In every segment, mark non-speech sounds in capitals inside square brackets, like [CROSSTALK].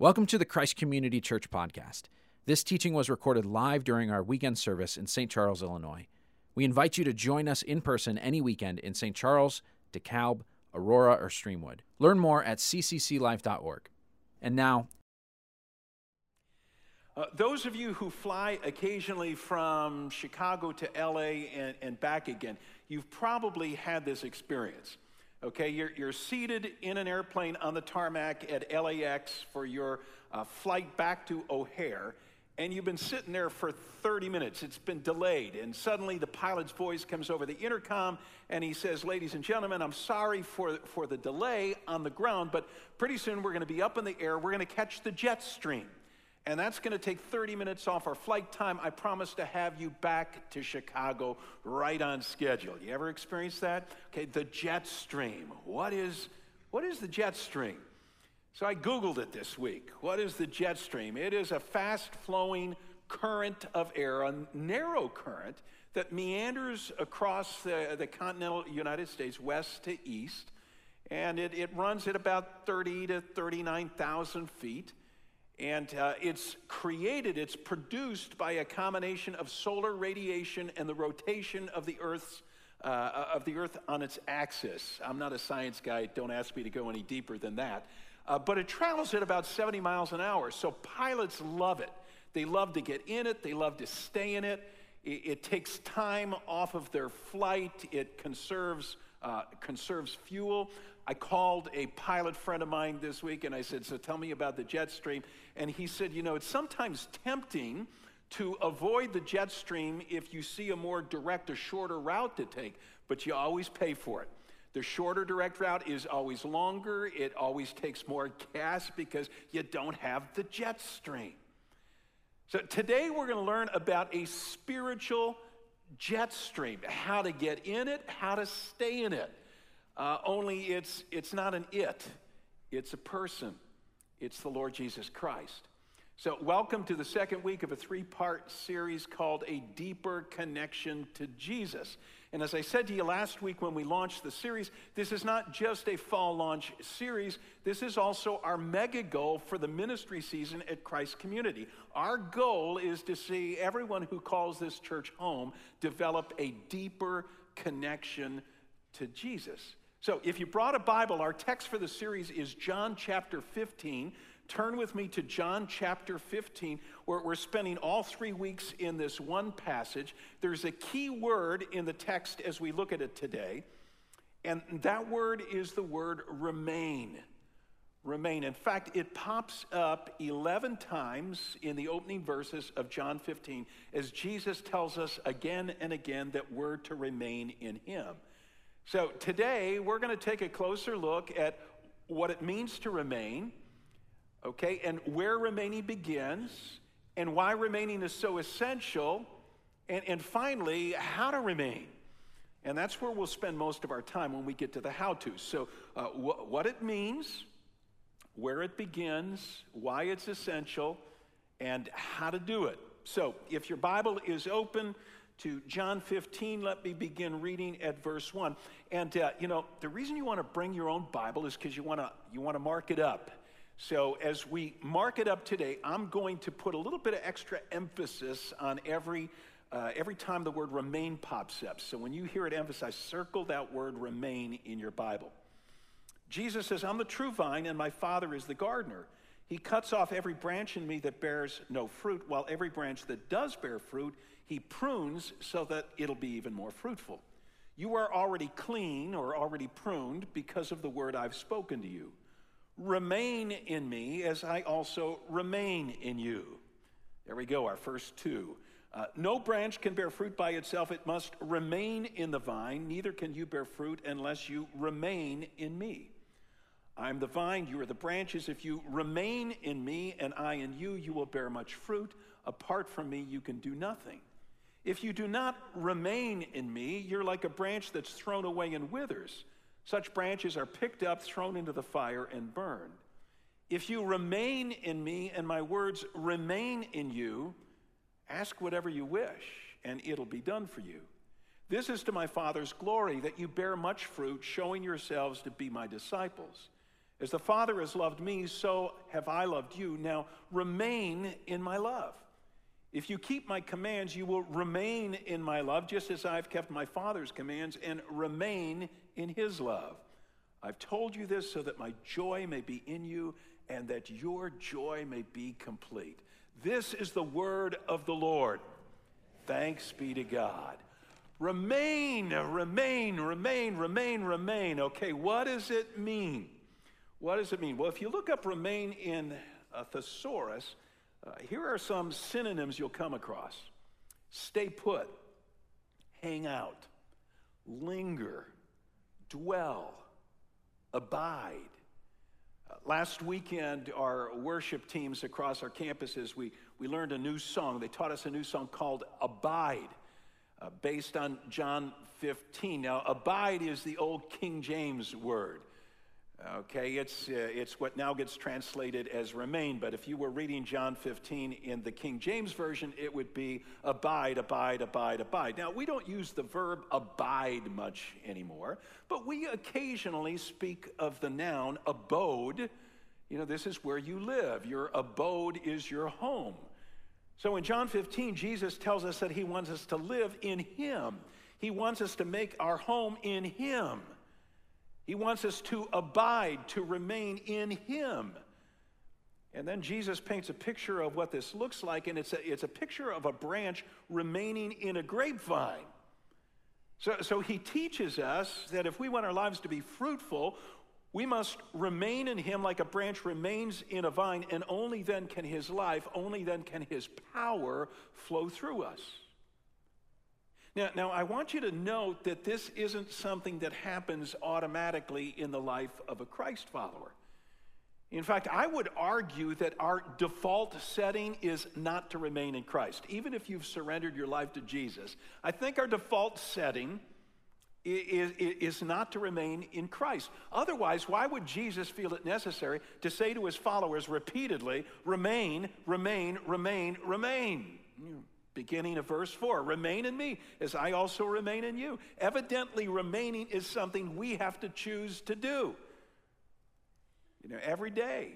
Welcome to the Christ Community Church podcast. This teaching was recorded live during our weekend service in St. Charles, Illinois. We invite you to join us in person any weekend in St. Charles, DeKalb, Aurora, or Streamwood. Learn more at ccclife.org. And now, Uh, those of you who fly occasionally from Chicago to LA and, and back again, you've probably had this experience. Okay, you're, you're seated in an airplane on the tarmac at LAX for your uh, flight back to O'Hare, and you've been sitting there for 30 minutes. It's been delayed, and suddenly the pilot's voice comes over the intercom, and he says, Ladies and gentlemen, I'm sorry for, for the delay on the ground, but pretty soon we're going to be up in the air. We're going to catch the jet stream and that's going to take 30 minutes off our flight time. I promise to have you back to Chicago right on schedule. You ever experienced that? Okay, the jet stream. What is, what is the jet stream? So I Googled it this week. What is the jet stream? It is a fast flowing current of air, a narrow current that meanders across the, the continental United States, west to east. And it, it runs at about 30 to 39,000 feet. And uh, it's created, it's produced by a combination of solar radiation and the rotation of the Earth's uh, of the Earth on its axis. I'm not a science guy, don't ask me to go any deeper than that. Uh, but it travels at about 70 miles an hour, so pilots love it. They love to get in it, they love to stay in it. It, it takes time off of their flight, it conserves, uh, conserves fuel. I called a pilot friend of mine this week and I said, So tell me about the jet stream. And he said, You know, it's sometimes tempting to avoid the jet stream if you see a more direct, a shorter route to take, but you always pay for it. The shorter direct route is always longer, it always takes more gas because you don't have the jet stream. So today we're going to learn about a spiritual jet stream, how to get in it, how to stay in it. Uh, only it's, it's not an it, it's a person. It's the Lord Jesus Christ. So, welcome to the second week of a three part series called A Deeper Connection to Jesus. And as I said to you last week when we launched the series, this is not just a fall launch series, this is also our mega goal for the ministry season at Christ Community. Our goal is to see everyone who calls this church home develop a deeper connection to Jesus. So, if you brought a Bible, our text for the series is John chapter 15. Turn with me to John chapter 15, where we're spending all three weeks in this one passage. There's a key word in the text as we look at it today, and that word is the word remain. Remain. In fact, it pops up 11 times in the opening verses of John 15 as Jesus tells us again and again that we're to remain in Him. So today we're going to take a closer look at what it means to remain, okay, and where remaining begins, and why remaining is so essential, and, and finally, how to remain. And that's where we'll spend most of our time when we get to the how to. So, uh, wh- what it means, where it begins, why it's essential, and how to do it. So, if your Bible is open, to John 15. Let me begin reading at verse 1. And, uh, you know, the reason you want to bring your own Bible is because you want to you want to mark it up. So as we mark it up today, I'm going to put a little bit of extra emphasis on every uh, every time the word remain pops up. So when you hear it emphasized, circle that word remain in your Bible. Jesus says, I'm the true vine, and my Father is the gardener. He cuts off every branch in me that bears no fruit, while every branch that does bear fruit, he prunes so that it'll be even more fruitful. You are already clean or already pruned because of the word I've spoken to you. Remain in me as I also remain in you. There we go, our first two. Uh, no branch can bear fruit by itself, it must remain in the vine. Neither can you bear fruit unless you remain in me. I'm the vine, you are the branches. If you remain in me and I in you, you will bear much fruit. Apart from me, you can do nothing. If you do not remain in me, you're like a branch that's thrown away and withers. Such branches are picked up, thrown into the fire, and burned. If you remain in me and my words remain in you, ask whatever you wish, and it'll be done for you. This is to my Father's glory that you bear much fruit, showing yourselves to be my disciples. As the Father has loved me, so have I loved you. Now remain in my love. If you keep my commands, you will remain in my love, just as I've kept my Father's commands and remain in his love. I've told you this so that my joy may be in you and that your joy may be complete. This is the word of the Lord. Thanks be to God. Remain, remain, remain, remain, remain. Okay, what does it mean? What does it mean? Well, if you look up remain in a thesaurus, uh, here are some synonyms you'll come across stay put, hang out, linger, dwell, abide. Uh, last weekend, our worship teams across our campuses, we, we learned a new song. They taught us a new song called Abide, uh, based on John 15. Now, abide is the old King James word. Okay, it's, uh, it's what now gets translated as remain, but if you were reading John 15 in the King James Version, it would be abide, abide, abide, abide. Now, we don't use the verb abide much anymore, but we occasionally speak of the noun abode. You know, this is where you live, your abode is your home. So in John 15, Jesus tells us that he wants us to live in him, he wants us to make our home in him. He wants us to abide, to remain in Him. And then Jesus paints a picture of what this looks like, and it's a, it's a picture of a branch remaining in a grapevine. So, so he teaches us that if we want our lives to be fruitful, we must remain in him like a branch remains in a vine, and only then can his life, only then can his power flow through us. Now, now, I want you to note that this isn't something that happens automatically in the life of a Christ follower. In fact, I would argue that our default setting is not to remain in Christ. Even if you've surrendered your life to Jesus, I think our default setting is, is, not to remain in Christ. Otherwise, why would Jesus feel it necessary to say to his followers repeatedly, remain, remain, remain, remain? Beginning of verse 4 remain in me as I also remain in you. Evidently, remaining is something we have to choose to do. You know, every day,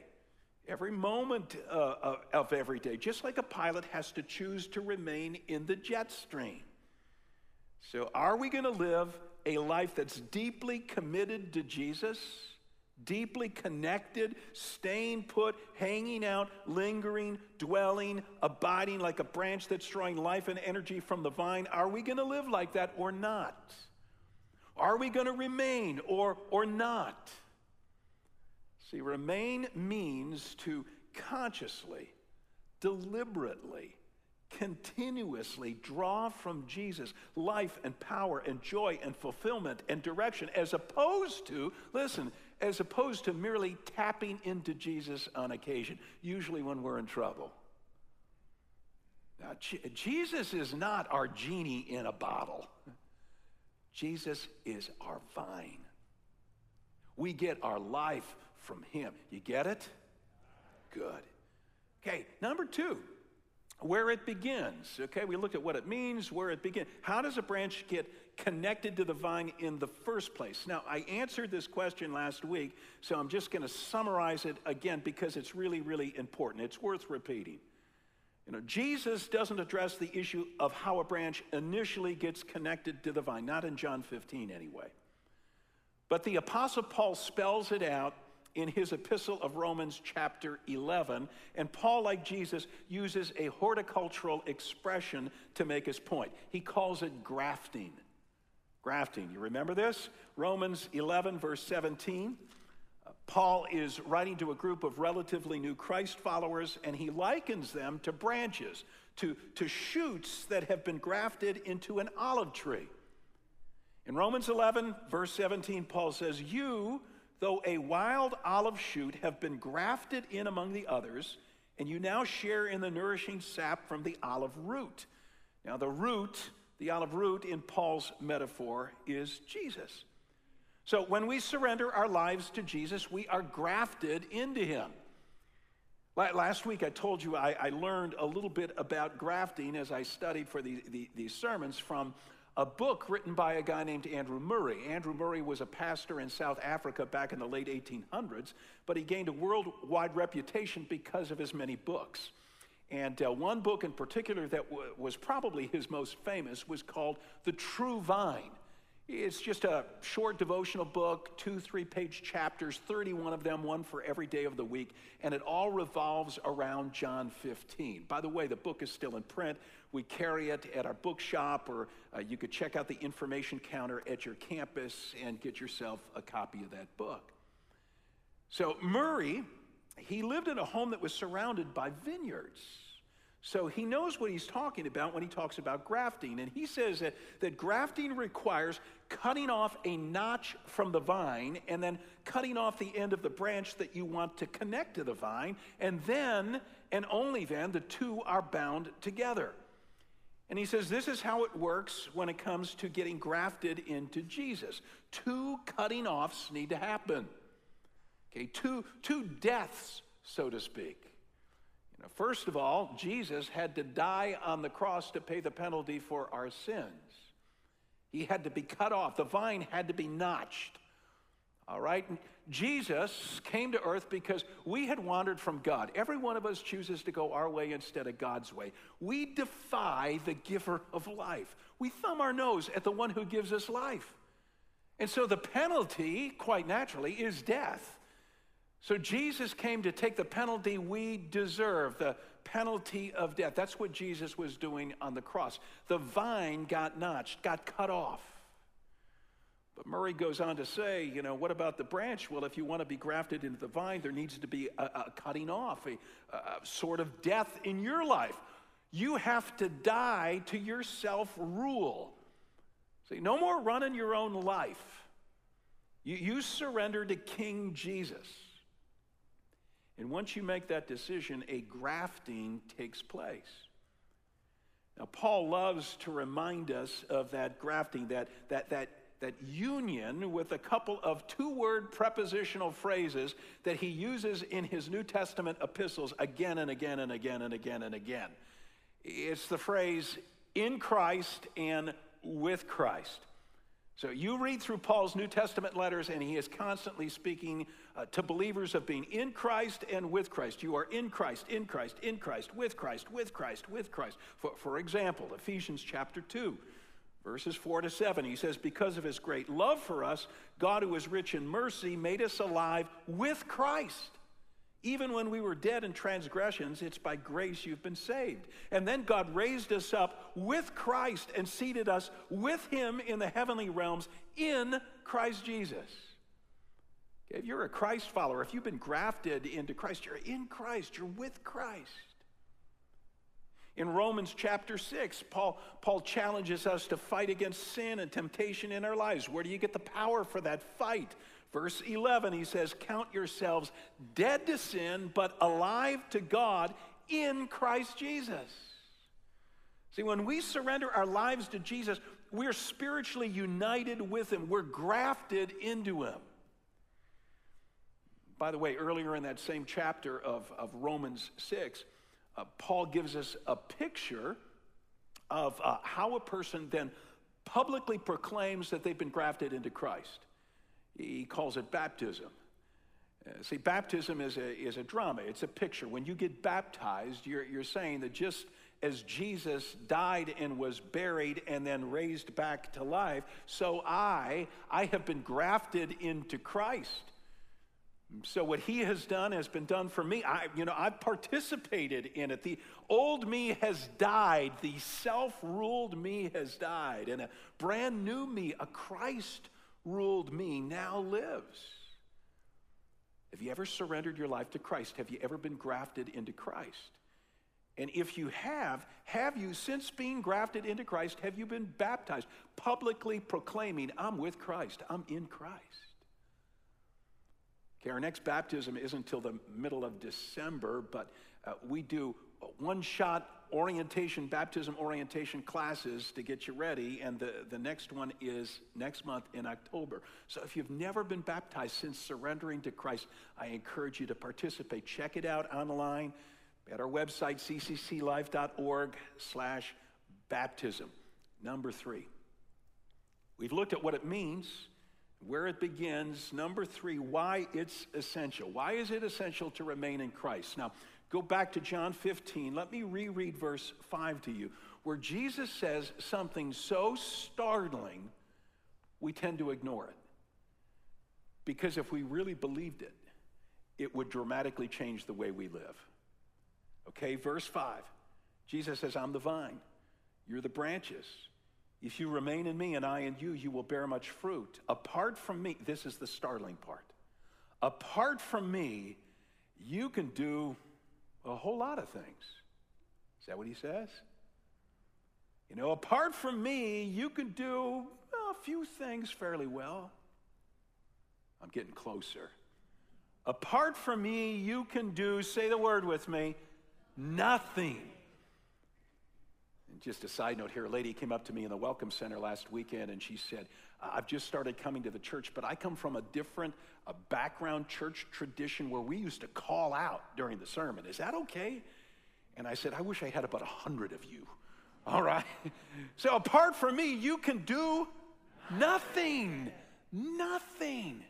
every moment uh, of, of every day, just like a pilot has to choose to remain in the jet stream. So, are we going to live a life that's deeply committed to Jesus? Deeply connected, staying put, hanging out, lingering, dwelling, abiding like a branch that's drawing life and energy from the vine. Are we going to live like that or not? Are we going to remain or, or not? See, remain means to consciously, deliberately, continuously draw from Jesus life and power and joy and fulfillment and direction, as opposed to, listen, as opposed to merely tapping into Jesus on occasion, usually when we're in trouble. Now, Jesus is not our genie in a bottle. Jesus is our vine. We get our life from him. You get it? Good. Okay, number two, where it begins. Okay, we looked at what it means, where it begins. How does a branch get connected to the vine in the first place? Now, I answered this question last week, so I'm just going to summarize it again because it's really, really important. It's worth repeating. You know, Jesus doesn't address the issue of how a branch initially gets connected to the vine, not in John 15 anyway. But the Apostle Paul spells it out in his epistle of Romans, chapter 11. And Paul, like Jesus, uses a horticultural expression to make his point. He calls it grafting. Grafting. You remember this? Romans 11, verse 17. Uh, Paul is writing to a group of relatively new Christ followers, and he likens them to branches, to, to shoots that have been grafted into an olive tree. In Romans 11, verse 17, Paul says, You though a wild olive shoot, have been grafted in among the others, and you now share in the nourishing sap from the olive root. Now, the root, the olive root in Paul's metaphor, is Jesus. So, when we surrender our lives to Jesus, we are grafted into him. Last week, I told you I, I learned a little bit about grafting as I studied for the, the, these sermons from a book written by a guy named Andrew Murray. Andrew Murray was a pastor in South Africa back in the late 1800s, but he gained a worldwide reputation because of his many books. And uh, one book in particular that w- was probably his most famous was called The True Vine. It's just a short devotional book, two, three page chapters, 31 of them, one for every day of the week, and it all revolves around John 15. By the way, the book is still in print. We carry it at our bookshop, or uh, you could check out the information counter at your campus and get yourself a copy of that book. So, Murray, he lived in a home that was surrounded by vineyards. So he knows what he's talking about when he talks about grafting. And he says that, that grafting requires cutting off a notch from the vine and then cutting off the end of the branch that you want to connect to the vine. And then, and only then, the two are bound together. And he says this is how it works when it comes to getting grafted into Jesus. Two cutting offs need to happen. Okay, two, two deaths, so to speak. Now, first of all, Jesus had to die on the cross to pay the penalty for our sins. He had to be cut off, the vine had to be notched. All right? Jesus came to earth because we had wandered from God. Every one of us chooses to go our way instead of God's way. We defy the giver of life. We thumb our nose at the one who gives us life. And so the penalty, quite naturally, is death. So Jesus came to take the penalty we deserve, the penalty of death. That's what Jesus was doing on the cross. The vine got notched, got cut off. But Murray goes on to say, you know, what about the branch? Well, if you want to be grafted into the vine, there needs to be a, a cutting off, a, a sort of death in your life. You have to die to your self rule. See, no more running your own life. You, you surrender to King Jesus. And once you make that decision, a grafting takes place. Now, Paul loves to remind us of that grafting, that, that, that, that union with a couple of two word prepositional phrases that he uses in his New Testament epistles again and again and again and again and again. It's the phrase in Christ and with Christ. So you read through Paul's New Testament letters, and he is constantly speaking uh, to believers of being in Christ and with Christ. You are in Christ, in Christ, in Christ, with Christ, with Christ, with Christ. For, for example, Ephesians chapter 2, verses 4 to 7, he says, Because of his great love for us, God, who is rich in mercy, made us alive with Christ. Even when we were dead in transgressions, it's by grace you've been saved. And then God raised us up with Christ and seated us with him in the heavenly realms in Christ Jesus. If you're a Christ follower, if you've been grafted into Christ, you're in Christ, you're with Christ. In Romans chapter 6, Paul, Paul challenges us to fight against sin and temptation in our lives. Where do you get the power for that fight? Verse 11, he says, Count yourselves dead to sin, but alive to God in Christ Jesus. See, when we surrender our lives to Jesus, we're spiritually united with Him, we're grafted into Him. By the way, earlier in that same chapter of, of Romans 6, uh, Paul gives us a picture of uh, how a person then publicly proclaims that they've been grafted into Christ. He calls it baptism. Uh, see, baptism is a, is a drama, it's a picture. When you get baptized, you're, you're saying that just as Jesus died and was buried and then raised back to life, so I, I have been grafted into Christ. So what he has done has been done for me. I, you know, I've participated in it. The old me has died. The self-ruled me has died. And a brand new me, a Christ-ruled me now lives. Have you ever surrendered your life to Christ? Have you ever been grafted into Christ? And if you have, have you, since being grafted into Christ, have you been baptized, publicly proclaiming, I'm with Christ, I'm in Christ? Okay, our next baptism isn't until the middle of December, but uh, we do one shot orientation, baptism orientation classes to get you ready, and the, the next one is next month in October. So if you've never been baptized since surrendering to Christ, I encourage you to participate. Check it out online at our website, ccclife.org slash baptism. Number three, We've looked at what it means, where it begins. Number three, why it's essential. Why is it essential to remain in Christ? Now, go back to John 15. Let me reread verse 5 to you, where Jesus says something so startling, we tend to ignore it. Because if we really believed it, it would dramatically change the way we live. Okay, verse 5. Jesus says, I'm the vine, you're the branches. If you remain in me and I in you, you will bear much fruit. Apart from me, this is the startling part. Apart from me, you can do a whole lot of things. Is that what he says? You know, apart from me, you can do a few things fairly well. I'm getting closer. Apart from me, you can do, say the word with me, nothing. And just a side note here, a lady came up to me in the Welcome Center last weekend and she said, I've just started coming to the church, but I come from a different a background church tradition where we used to call out during the sermon. Is that okay? And I said, I wish I had about a hundred of you. [LAUGHS] All right. So apart from me, you can do nothing. Nothing.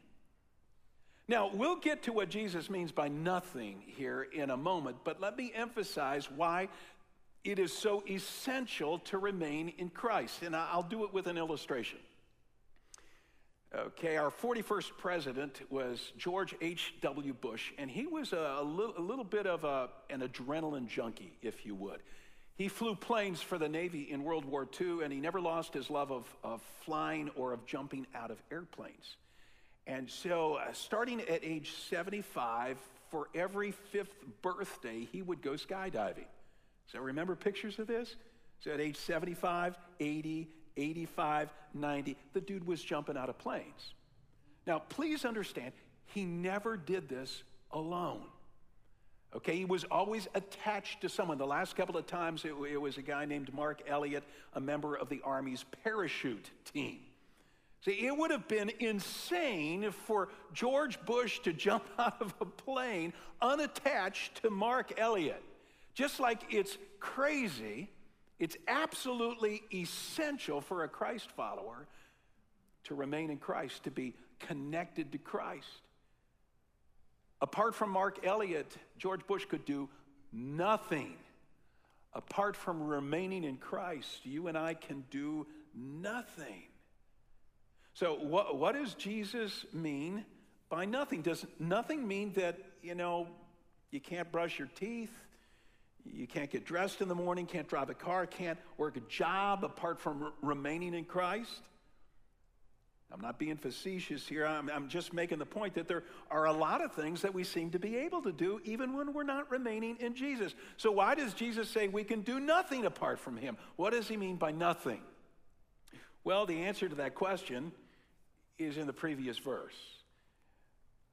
Now, we'll get to what Jesus means by nothing here in a moment, but let me emphasize why it is so essential to remain in Christ. And I'll do it with an illustration. Okay, our 41st president was George H.W. Bush, and he was a, a, little, a little, bit of a, an adrenaline junkie, if you would. He flew planes for the Navy in World War II, and he never lost his love of, of flying or of jumping out of airplanes. And so, uh, starting at age 75, for every fifth birthday, he would go skydiving. So, remember pictures of this? So, at age 75, 80, 85, 90, the dude was jumping out of planes. Now, please understand, he never did this alone. Okay, he was always attached to someone. The last couple of times, it, it was a guy named Mark Elliott, a member of the Army's parachute team. See, it would have been insane for George Bush to jump [LAUGHS] out of a plane unattached to Mark Elliott. Just like it's crazy, it's absolutely essential for a Christ follower to remain in Christ, to be connected to Christ. Apart from Mark Elliott, George Bush could do nothing. Apart from remaining in Christ, you and I can do nothing. So, what, what does Jesus mean by nothing? Does nothing mean that, you know, you can't brush your teeth? You can't get dressed in the morning, can't drive a car, can't work a job apart from remaining in Christ? I'm not being facetious here. I'm, I'm, just making the point that there are a lot of things that we seem to be able to do even when we're not remaining in Jesus. So, why does Jesus say we can do nothing apart from Him? What does He mean by nothing? Well, the answer to that question is in the previous verse.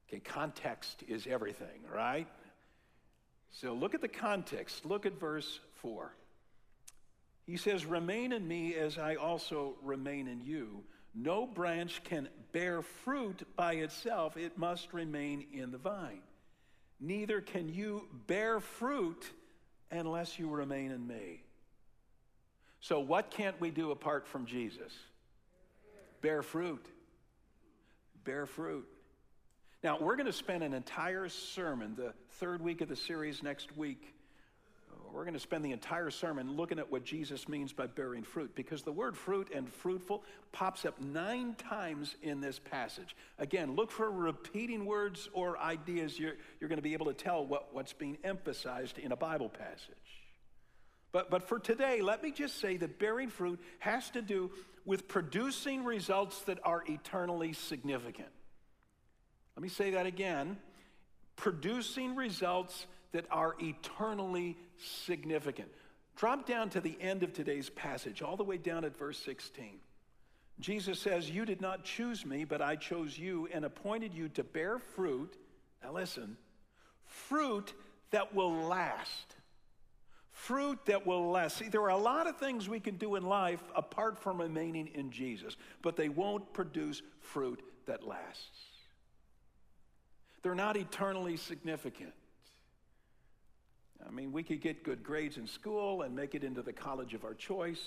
Okay, context is everything, right? So, look at the context. Look at verse 4. He says, Remain in me as I also remain in you. No branch can bear fruit by itself, it must remain in the vine. Neither can you bear fruit unless you remain in me. So, what can't we do apart from Jesus? Bear fruit. Bear fruit. Now, we're going to spend an entire sermon, the third week of the series next week, we're going to spend the entire sermon looking at what Jesus means by bearing fruit because the word fruit and fruitful pops up nine times in this passage. Again, look for repeating words or ideas. You're, you're going to be able to tell what, what's being emphasized in a Bible passage. But, but for today, let me just say that bearing fruit has to do with producing results that are eternally significant. Let me say that again producing results that are eternally significant. Drop down to the end of today's passage, all the way down at verse 16. Jesus says, You did not choose me, but I chose you and appointed you to bear fruit. Now listen, fruit that will last. Fruit that will last. See, there are a lot of things we can do in life apart from remaining in Jesus, but they won't produce fruit that lasts. They're not eternally significant. I mean, we could get good grades in school and make it into the college of our choice.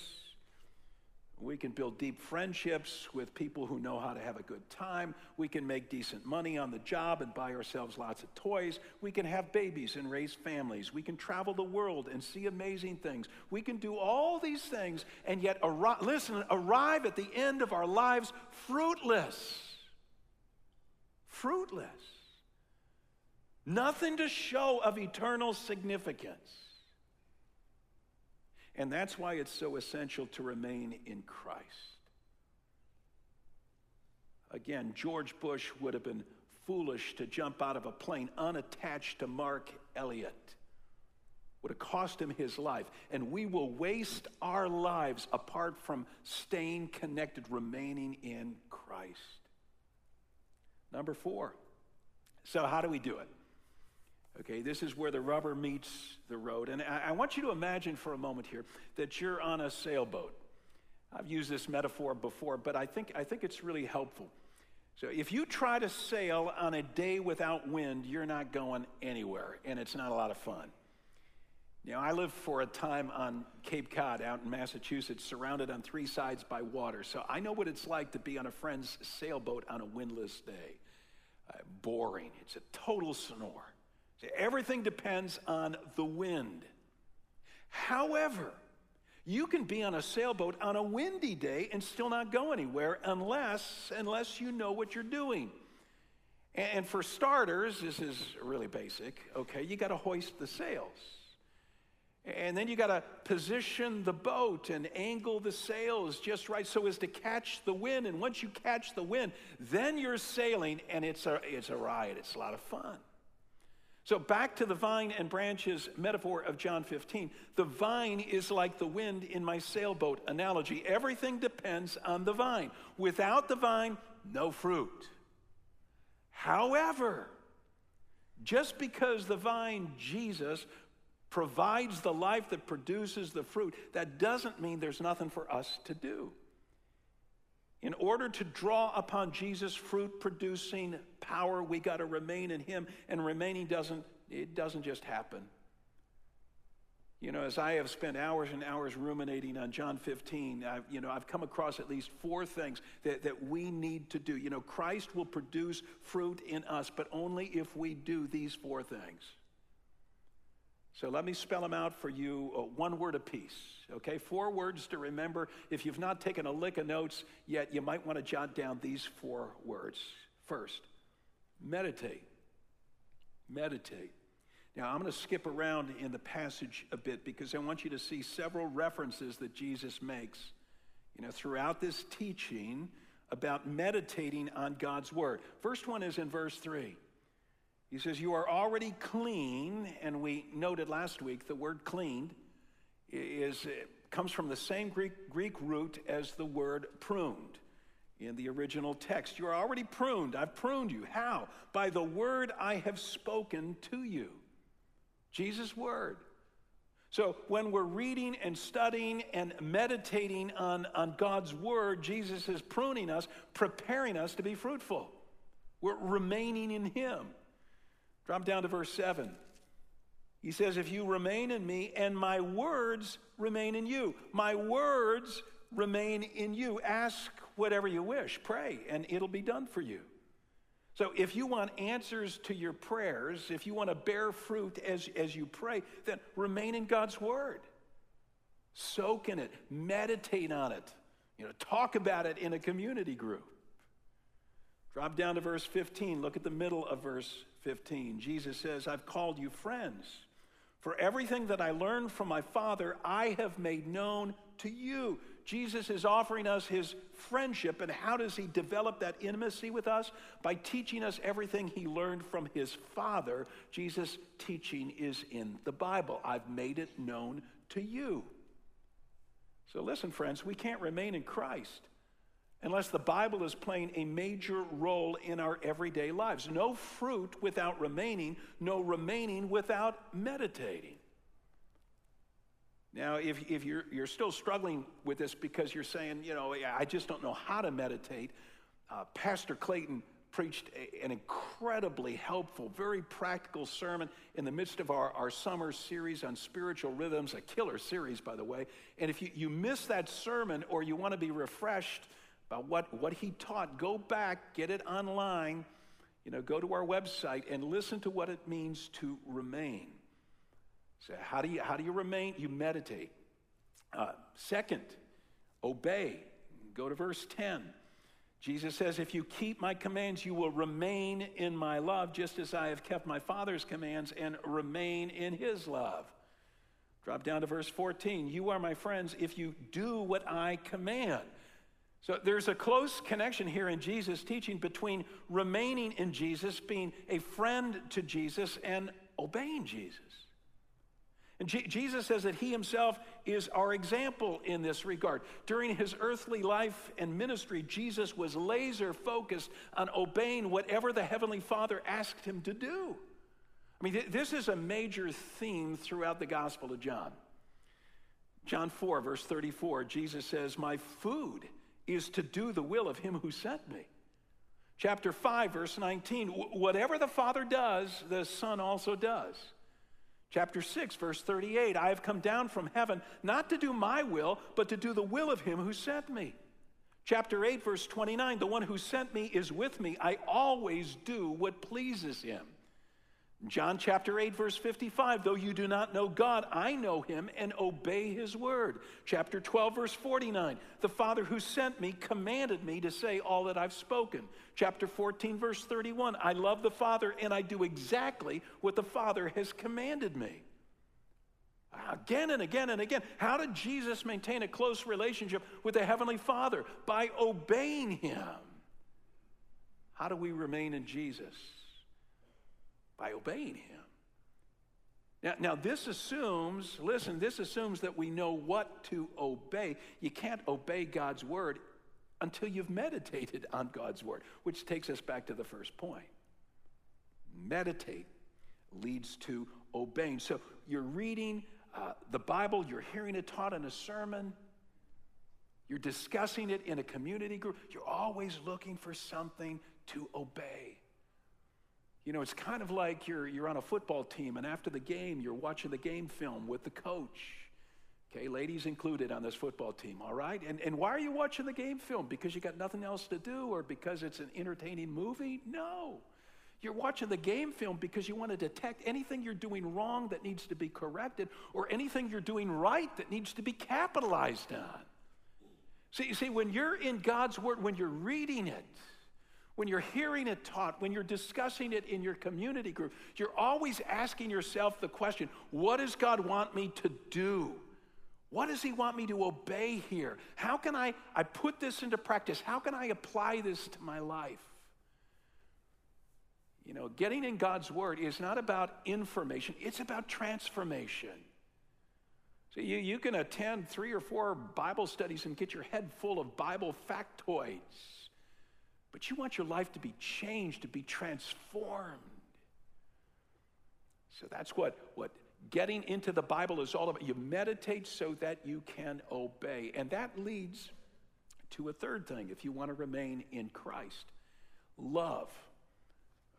We can build deep friendships with people who know how to have a good time. We can make decent money on the job and buy ourselves lots of toys. We can have babies and raise families. We can travel the world and see amazing things. We can do all these things and yet, listen, arrive at the end of our lives fruitless. Fruitless. Nothing to show of eternal significance. And that's why it's so essential to remain in Christ. Again, George Bush would have been foolish to jump out of a plane unattached to Mark Elliott. Would have cost him his life. And we will waste our lives apart from staying connected, remaining in Christ. Number four. So, how do we do it? Okay, this is where the rubber meets the road. And I, I, want you to imagine for a moment here that you're on a sailboat. I've used this metaphor before, but I think, I think it's really helpful. So if you try to sail on a day without wind, you're not going anywhere, and it's not a lot of fun. Know, I lived for a time on Cape Cod out in Massachusetts, surrounded on three sides by water. So I know what it's like to be on a friend's sailboat on a windless day. Uh, boring. It's a total snore. Everything depends on the wind. However, you can be on a sailboat on a windy day and still not go anywhere unless unless you know what you're doing. And for starters, this is really basic, okay? You got to hoist the sails. And then you got to position the boat and angle the sails just right so as to catch the wind. And once you catch the wind, then you're sailing and it's a, it's a ride. It's a lot of fun. So, back to the vine and branches metaphor of John 15. The vine is like the wind in my sailboat analogy. Everything depends on the vine. Without the vine, no fruit. However, just because the vine, Jesus, provides the life that produces the fruit, that doesn't mean there's nothing for us to do. In order to draw upon Jesus' fruit producing power, we got to remain in him and remaining doesn't it doesn't just happen. You know, as I have spent hours and hours ruminating on John 15, I've, you know, I've come across at least four things that, that we need to do. You know, Christ will produce fruit in us, but only if we do these four things. So let me spell them out for you, uh, one word apiece. Okay, four words to remember. If you've not taken a lick of notes yet, you might want to jot down these four words. First, meditate. Meditate. Now, I'm going to skip around in the passage a bit because I want you to see several references that Jesus makes, you know, throughout this teaching about meditating on God's word. First one is in verse 3. He says, You are already clean. And we noted last week the word cleaned is, uh, comes from the same Greek, Greek root as the word pruned in the original text. You are already pruned. I've pruned you. How? By the word I have spoken to you. Jesus' word. So when we're reading and studying and meditating on, on God's word, Jesus is pruning us, preparing us to be fruitful. We're remaining in Him. Drop down to verse 7. He says, If you remain in me and my words remain in you, my words remain in you. Ask whatever you wish, pray, and it'll be done for you. So if you want answers to your prayers, if you want to bear fruit as, as you pray, then remain in God's word. Soak in it, meditate on it, you know, talk about it in a community group. Drop down to verse 15. Look at the middle of verse 15. Jesus says, I've called you friends. For everything that I learned from my Father, I have made known to you. Jesus is offering us his friendship, and how does he develop that intimacy with us? By teaching us everything he learned from his Father. Jesus' teaching is in the Bible. I've made it known to you. So, listen, friends, we can't remain in Christ unless the Bible is playing a major role in our everyday lives. No fruit without remaining, no remaining without meditating. Now, if, if you're, you're still struggling with this because you're saying, you know, I just don't know how to meditate, uh, Pastor Clayton preached a, an incredibly helpful, very practical sermon in the midst of our, our summer series on spiritual rhythms, a killer series, by the way. And if you, you miss that sermon or you want to be refreshed about what, what he taught, go back, get it online, you know, go to our website and listen to what it means to remain. So, how do you, how do you remain? You meditate. Uh, second, obey. Go to verse 10. Jesus says, If you keep my commands, you will remain in my love, just as I have kept my Father's commands and remain in his love. Drop down to verse 14. You are my friends if you do what I command. So there's a close connection here in Jesus' teaching between remaining in Jesus, being a friend to Jesus, and obeying Jesus. And G- Jesus says that he himself is our example in this regard. During his earthly life and ministry, Jesus was laser focused on obeying whatever the Heavenly Father asked him to do. I mean, th- this is a major theme throughout the Gospel of John. John 4, verse 34, Jesus says, My food is to do the will of him who sent me. Chapter 5, verse 19, whatever the Father does, the Son also does. Chapter 6, verse 38 I have come down from heaven not to do my will, but to do the will of him who sent me. Chapter 8, verse 29 The one who sent me is with me. I always do what pleases him. John chapter 8, verse 55 Though you do not know God, I know him and obey his word. Chapter 12, verse 49 The Father who sent me commanded me to say all that I've spoken. Chapter 14, verse 31 I love the Father and I do exactly what the Father has commanded me. Again and again and again. How did Jesus maintain a close relationship with the Heavenly Father? By obeying him. How do we remain in Jesus? By obeying him. Now, now, this assumes, listen, this assumes that we know what to obey. You can't obey God's word until you've meditated on God's word, which takes us back to the first point. Meditate leads to obeying. So you're reading uh, the Bible, you're hearing it taught in a sermon, you're discussing it in a community group, you're always looking for something to obey. You know, it's kind of like you're, you're on a football team, and after the game, you're watching the game film with the coach. Okay, ladies included on this football team, all right? And, and why are you watching the game film? Because you got nothing else to do or because it's an entertaining movie? No. You're watching the game film because you want to detect anything you're doing wrong that needs to be corrected or anything you're doing right that needs to be capitalized on. See, see, when you're in God's Word, when you're reading it, when you're hearing it taught, when you're discussing it in your community group, you're always asking yourself the question what does God want me to do? What does He want me to obey here? How can I, I put this into practice? How can I apply this to my life? You know, getting in God's Word is not about information, it's about transformation. So you, you can attend three or four Bible studies and get your head full of Bible factoids. But you want your life to be changed, to be transformed. So that's what, what getting into the Bible is all about. You meditate so that you can obey. And that leads to a third thing if you want to remain in Christ love.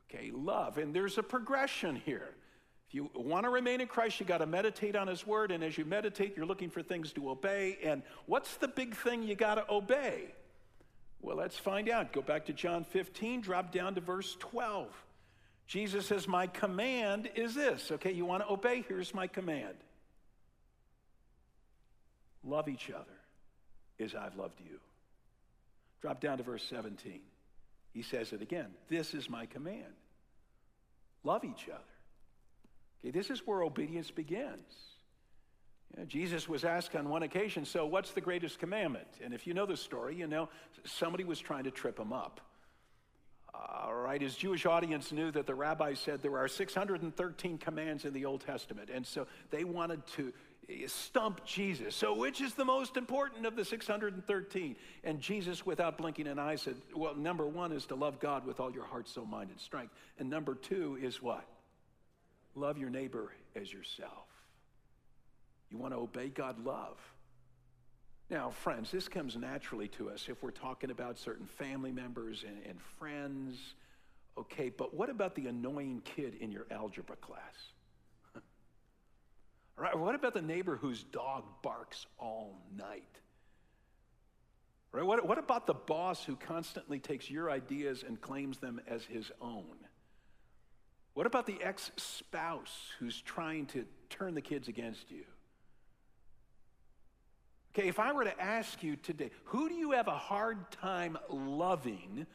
Okay, love. And there's a progression here. If you want to remain in Christ, you got to meditate on His Word. And as you meditate, you're looking for things to obey. And what's the big thing you got to obey? Well, let's find out. Go back to John 15, drop down to verse 12. Jesus says, My command is this. Okay, you want to obey? Here's my command love each other as I've loved you. Drop down to verse 17. He says it again. This is my command love each other. Okay, this is where obedience begins. Jesus was asked on one occasion, So, what's the greatest commandment? And if you know the story, you know somebody was trying to trip him up. All right, his Jewish audience knew that the rabbi said there are 613 commands in the Old Testament. And so they wanted to eh, stump Jesus. So, which is the most important of the 613? And Jesus, without blinking an eye, said, Well, number one is to love God with all your heart, soul, mind, and strength. And number two is what? Love your neighbor as yourself. Want to obey God, love. Now, friends, this comes naturally to us if we're talking about certain family members and, and friends. Okay, but what about the annoying kid in your algebra class? [LAUGHS] right? What about the neighbor whose dog barks all night? Right? What, what about the boss who constantly takes your ideas and claims them as his own? What about the ex spouse who's trying to turn the kids against you? Okay, if I were to ask you today, who do you have a hard time loving?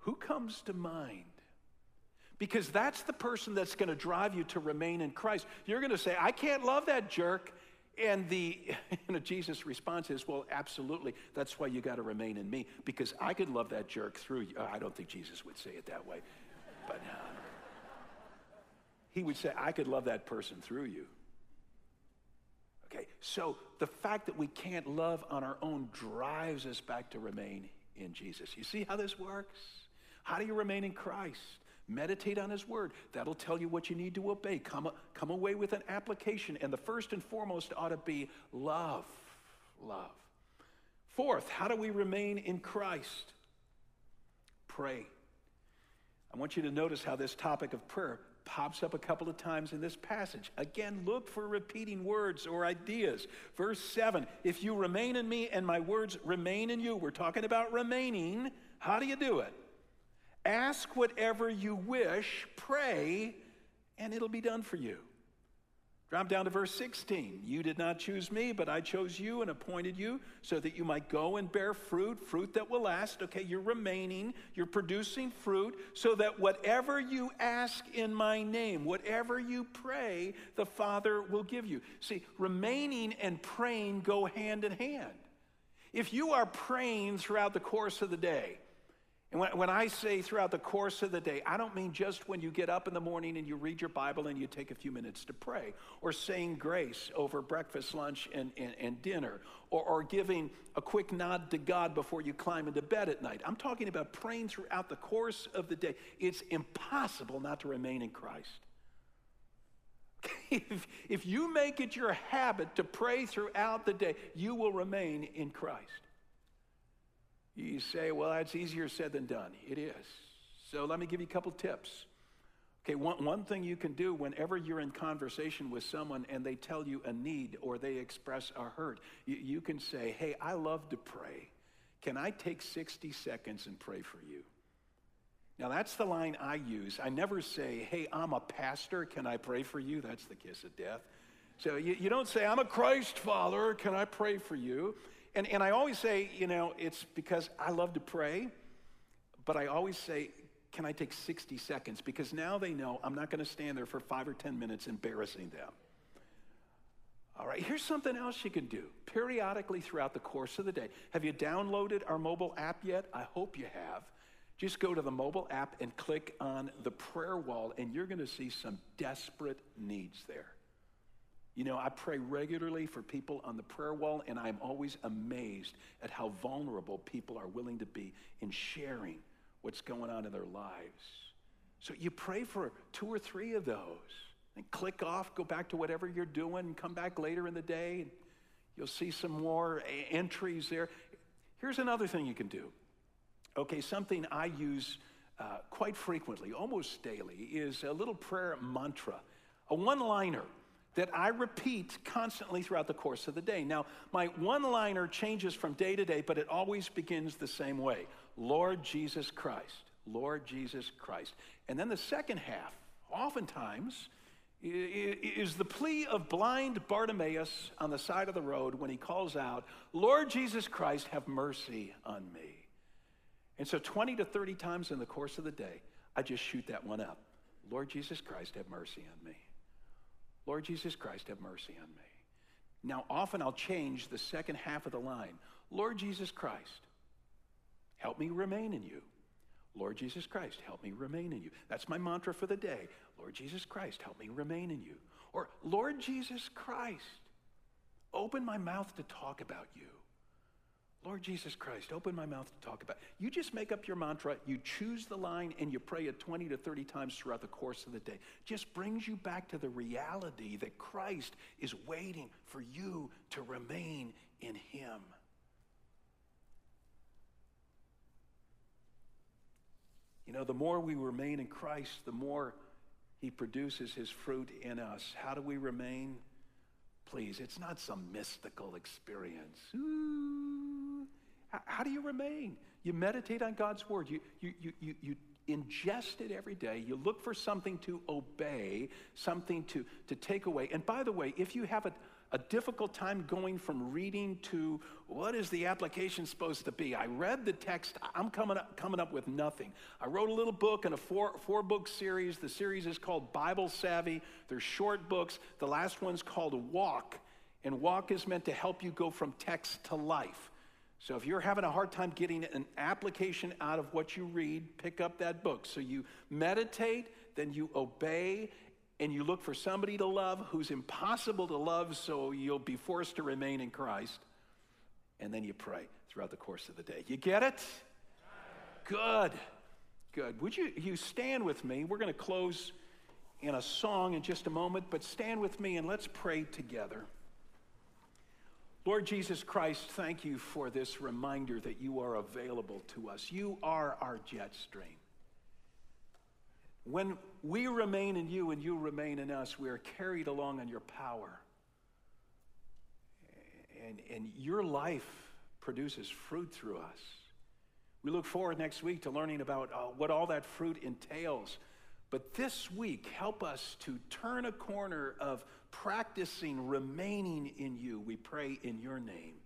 Who comes to mind? Because that's the person that's going to drive you to remain in Christ. You're going to say, I can't love that jerk. And the [LAUGHS] you know, Jesus response is, Well, absolutely. That's why you got to remain in me, because I could love that jerk through you. I don't think Jesus would say it that way, but uh, he would say, I could love that person through you. Okay, so the fact that we can't love on our own drives us back to remain in Jesus. You see how this works? How do you remain in Christ? Meditate on His Word. That'll tell you what you need to obey. Come, come away with an application. And the first and foremost ought to be love. Love. Fourth, how do we remain in Christ? Pray. I want you to notice how this topic of prayer pops up a couple of times in this passage. Again, look for repeating words or ideas. Verse 7 If you remain in me and my words remain in you, we're talking about remaining. How do you do it? Ask whatever you wish, pray, and it'll be done for you. Drop down to verse 16. You did not choose me, but I chose you and appointed you so that you might go and bear fruit, fruit that will last. Okay, you're remaining, you're producing fruit, so that whatever you ask in my name, whatever you pray, the Father will give you. See, remaining and praying go hand in hand. If you are praying throughout the course of the day, and when, when I say throughout the course of the day, I don't mean just when you get up in the morning and you read your Bible and you take a few minutes to pray, or saying grace over breakfast, lunch, and, and, and dinner, or, or giving a quick nod to God before you climb into bed at night. I'm talking about praying throughout the course of the day. It's impossible not to remain in Christ. [LAUGHS] If, if you make it your habit to pray throughout the day, you will remain in Christ. You say, well, that's easier said than done. It is. So let me give you a couple tips. Okay, one, one thing you can do whenever you're in conversation with someone and they tell you a need or they express a hurt, you, you can say, hey, I love to pray. Can I take 60 seconds and pray for you? Now, that's the line I use. I never say, hey, I'm a pastor. Can I pray for you? That's the kiss of death. So you, you don't say, I'm a Christ follower. Can I pray for you? And, and I always say, you know, it's because I love to pray, but I always say, can I take 60 seconds? Because now they know I'm not going to stand there for five or 10 minutes embarrassing them. All right, here's something else you can do periodically throughout the course of the day. Have you downloaded our mobile app yet? I hope you have. Just go to the mobile app and click on the prayer wall, and you're going to see some desperate needs there. You know, I pray regularly for people on the prayer wall, and I'm always amazed at how vulnerable people are willing to be in sharing what's going on in their lives. So you pray for two or three of those and click off, go back to whatever you're doing, and come back later in the day, and you'll see some more entries there. Here's another thing you can do. Okay, something I use uh, quite frequently, almost daily, is a little prayer mantra, a one liner that I repeat constantly throughout the course of the day. Now, my one liner changes from day to day, but it always begins the same way Lord Jesus Christ, Lord Jesus Christ. And then the second half, oftentimes, is the plea of blind Bartimaeus on the side of the road when he calls out, Lord Jesus Christ, have mercy on me. And so 20 to 30 times in the course of the day, I just shoot that one up. Lord Jesus Christ, have mercy on me. Lord Jesus Christ, have mercy on me. Now, often I'll change the second half of the line. Lord Jesus Christ, help me remain in you. Lord Jesus Christ, help me remain in you. That's my mantra for the day. Lord Jesus Christ, help me remain in you. Or, Lord Jesus Christ, open my mouth to talk about you. Lord Jesus Christ, open my mouth to talk about. You just make up your mantra, you choose the line, and you pray it 20 to 30 times throughout the course of the day. Just brings you back to the reality that Christ is waiting for you to remain in Him. You know, the more we remain in Christ, the more he produces his fruit in us. How do we remain? Please, it's not some mystical experience. Ooh. How, do you remain? You meditate on God's word. You, you, you, you, you ingest it every day. You look for something to obey, something to, to take away. And by the way, if you have a, a difficult time going from reading to what is the application supposed to be? I read the text, I'm coming up, coming up with nothing. I wrote a little book and a four, four book series. The series is called Bible Savvy. They're short books. The last one's called Walk, and Walk is meant to help you go from text to life. So if you're having a hard time getting an application out of what you read, pick up that book. So you meditate, then you obey, and you look for somebody to love who's impossible to love, so you'll be forced to remain in Christ. And then you pray throughout the course of the day. You get it? Good. Good. Would you, you stand with me? We're going to close in a song in just a moment, but stand with me and let's pray together. Lord Jesus Christ, thank you for this reminder that you are available to us. You are our jet stream. When we remain in you and you remain in us, we are carried along on your power. And, and your life produces fruit through us. We look forward next week to learning about uh, what all that fruit entails. But this week, help us to turn a corner of practicing remaining in you. We pray in your name.